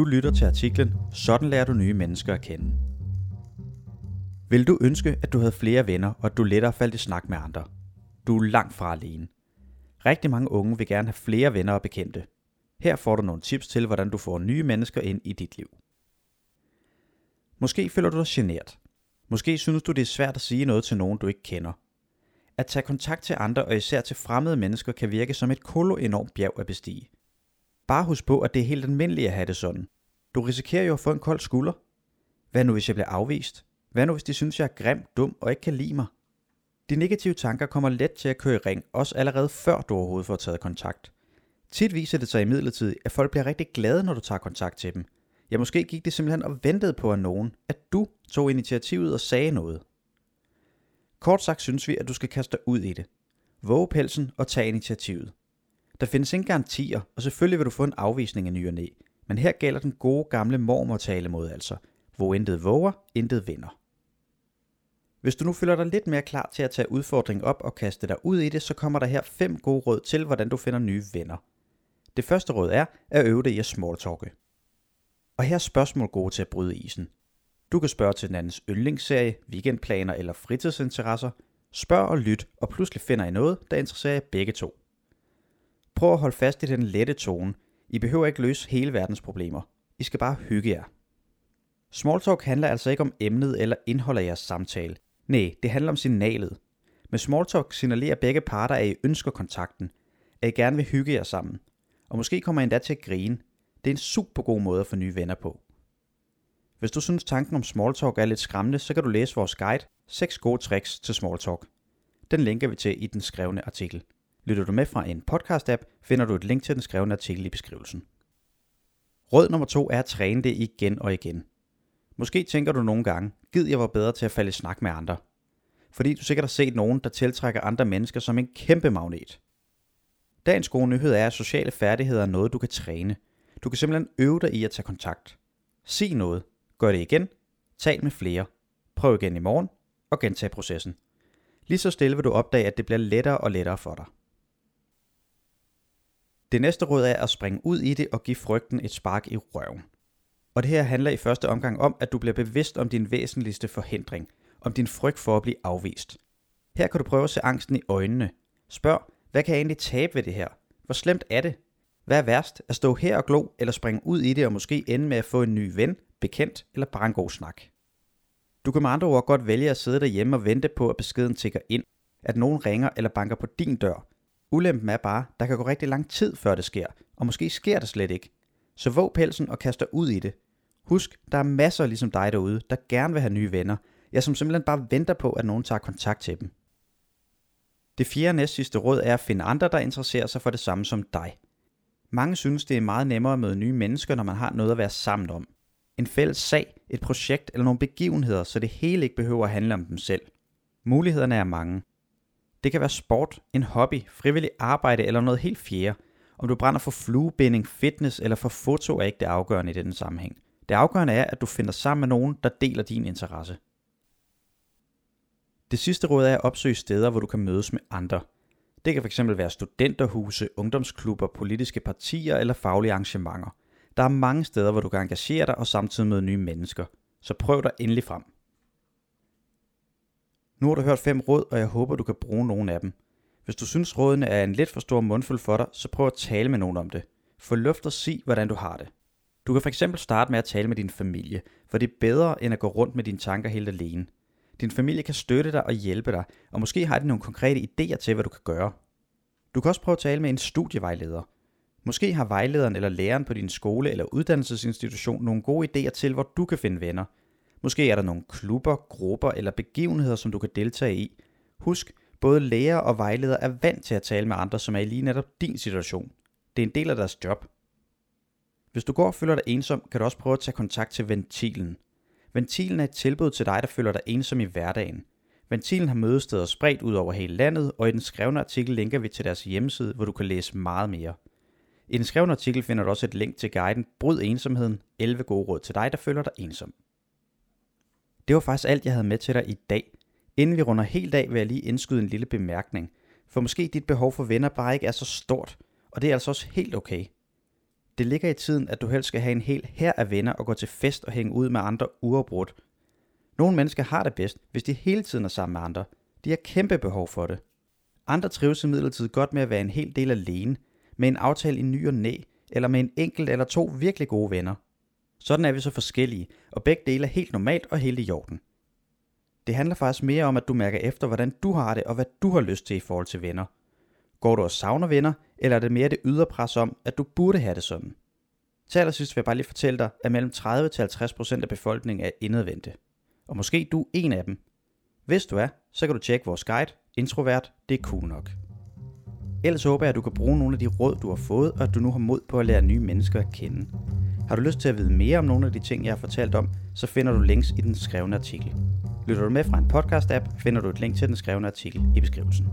Du lytter til artiklen Sådan lærer du nye mennesker at kende. Vil du ønske, at du havde flere venner, og at du lettere faldt i snak med andre? Du er langt fra alene. Rigtig mange unge vil gerne have flere venner og bekendte. Her får du nogle tips til, hvordan du får nye mennesker ind i dit liv. Måske føler du dig genert. Måske synes du, det er svært at sige noget til nogen, du ikke kender. At tage kontakt til andre og især til fremmede mennesker kan virke som et kolo enormt bjerg at bestige. Bare husk på, at det er helt almindeligt at have det sådan. Du risikerer jo at få en kold skulder. Hvad nu hvis jeg bliver afvist? Hvad nu hvis de synes, jeg er grim, dum og ikke kan lide mig? De negative tanker kommer let til at køre i ring, også allerede før du overhovedet får taget kontakt. Tit viser det sig imidlertid, at folk bliver rigtig glade, når du tager kontakt til dem. Ja, måske gik det simpelthen og ventede på at nogen, at du tog initiativet og sagde noget. Kort sagt synes vi, at du skal kaste dig ud i det. Våge pelsen og tage initiativet. Der findes ingen garantier, og selvfølgelig vil du få en afvisning af ny og næ. Men her gælder den gode gamle mormortale mod altså. Hvor intet våger, intet vinder. Hvis du nu føler dig lidt mere klar til at tage udfordringen op og kaste dig ud i det, så kommer der her fem gode råd til, hvordan du finder nye venner. Det første råd er at øve dig i at smalltalke. Og her er spørgsmål gode til at bryde isen. Du kan spørge til den andens yndlingsserie, weekendplaner eller fritidsinteresser. Spørg og lyt, og pludselig finder I noget, der interesserer jer begge to. Prøv at holde fast i den lette tone. I behøver ikke løse hele verdens problemer. I skal bare hygge jer. Smalltalk handler altså ikke om emnet eller indholdet af jeres samtale. Nej, det handler om signalet. Med Smalltalk signalerer begge parter, at I ønsker kontakten, at I gerne vil hygge jer sammen. Og måske kommer I endda til at grine. Det er en super god måde at få nye venner på. Hvis du synes tanken om Smalltalk er lidt skræmmende, så kan du læse vores guide 6 gode tricks til Smalltalk. Den linker vi til i den skrevne artikel. Lytter du med fra en podcast-app, finder du et link til den skrevne artikel i beskrivelsen. Råd nummer to er at træne det igen og igen. Måske tænker du nogle gange, gid jeg var bedre til at falde i snak med andre. Fordi du sikkert har set nogen, der tiltrækker andre mennesker som en kæmpe magnet. Dagens gode nyhed er, at sociale færdigheder er noget, du kan træne. Du kan simpelthen øve dig i at tage kontakt. Sig noget. Gør det igen. Tal med flere. Prøv igen i morgen. Og gentag processen. Lige så stille vil du opdage, at det bliver lettere og lettere for dig. Det næste råd er at springe ud i det og give frygten et spark i røven. Og det her handler i første omgang om, at du bliver bevidst om din væsentligste forhindring, om din frygt for at blive afvist. Her kan du prøve at se angsten i øjnene. Spørg, hvad kan jeg egentlig tabe ved det her? Hvor slemt er det? Hvad er værst? At stå her og glo, eller springe ud i det og måske ende med at få en ny ven, bekendt eller bare en god snak? Du kan med andre ord godt vælge at sidde derhjemme og vente på, at beskeden tigger ind, at nogen ringer eller banker på din dør, Ulempen er bare, der kan gå rigtig lang tid før det sker, og måske sker det slet ikke. Så våg pelsen og kaster ud i det. Husk, der er masser ligesom dig derude, der gerne vil have nye venner, ja som simpelthen bare venter på, at nogen tager kontakt til dem. Det fjerde næst sidste råd er at finde andre, der interesserer sig for det samme som dig. Mange synes, det er meget nemmere at møde nye mennesker, når man har noget at være sammen om. En fælles sag, et projekt eller nogle begivenheder, så det hele ikke behøver at handle om dem selv. Mulighederne er mange. Det kan være sport, en hobby, frivillig arbejde eller noget helt fjerde. Om du brænder for fluebinding, fitness eller for foto er ikke det afgørende i denne sammenhæng. Det afgørende er, at du finder sammen med nogen, der deler din interesse. Det sidste råd er at opsøge steder, hvor du kan mødes med andre. Det kan fx være studenterhuse, ungdomsklubber, politiske partier eller faglige arrangementer. Der er mange steder, hvor du kan engagere dig og samtidig møde nye mennesker. Så prøv dig endelig frem. Nu har du hørt fem råd, og jeg håber, du kan bruge nogle af dem. Hvis du synes, rådene er en lidt for stor mundfuld for dig, så prøv at tale med nogen om det. Få luft og sig, hvordan du har det. Du kan fx starte med at tale med din familie, for det er bedre end at gå rundt med dine tanker helt alene. Din familie kan støtte dig og hjælpe dig, og måske har de nogle konkrete idéer til, hvad du kan gøre. Du kan også prøve at tale med en studievejleder. Måske har vejlederen eller læreren på din skole eller uddannelsesinstitution nogle gode idéer til, hvor du kan finde venner – Måske er der nogle klubber, grupper eller begivenheder, som du kan deltage i. Husk, både læger og vejledere er vant til at tale med andre, som er i lige netop din situation. Det er en del af deres job. Hvis du går og føler dig ensom, kan du også prøve at tage kontakt til Ventilen. Ventilen er et tilbud til dig, der føler dig ensom i hverdagen. Ventilen har mødesteder spredt ud over hele landet, og i den skrevne artikel linker vi til deres hjemmeside, hvor du kan læse meget mere. I den skrevne artikel finder du også et link til guiden Bryd ensomheden, 11 gode råd til dig, der føler dig ensom. Det var faktisk alt, jeg havde med til dig i dag. Inden vi runder helt af, vil jeg lige indskyde en lille bemærkning. For måske dit behov for venner bare ikke er så stort, og det er altså også helt okay. Det ligger i tiden, at du helst skal have en hel her af venner og gå til fest og hænge ud med andre uafbrudt. Nogle mennesker har det bedst, hvis de hele tiden er sammen med andre. De har kæmpe behov for det. Andre trives imidlertid godt med at være en hel del alene, med en aftale i ny og næ, eller med en enkelt eller to virkelig gode venner. Sådan er vi så forskellige, og begge dele er helt normalt og helt i orden. Det handler faktisk mere om, at du mærker efter, hvordan du har det, og hvad du har lyst til i forhold til venner. Går du og savner venner, eller er det mere det ydre pres om, at du burde have det sådan? Til allersidst vil jeg bare lige fortælle dig, at mellem 30-50% af befolkningen er indadvendte. Og måske du er en af dem. Hvis du er, så kan du tjekke vores guide, introvert, det er cool nok. Ellers håber jeg, at du kan bruge nogle af de råd, du har fået, og at du nu har mod på at lære nye mennesker at kende. Har du lyst til at vide mere om nogle af de ting, jeg har fortalt om, så finder du links i den skrevne artikel. Lytter du med fra en podcast-app, finder du et link til den skrevne artikel i beskrivelsen.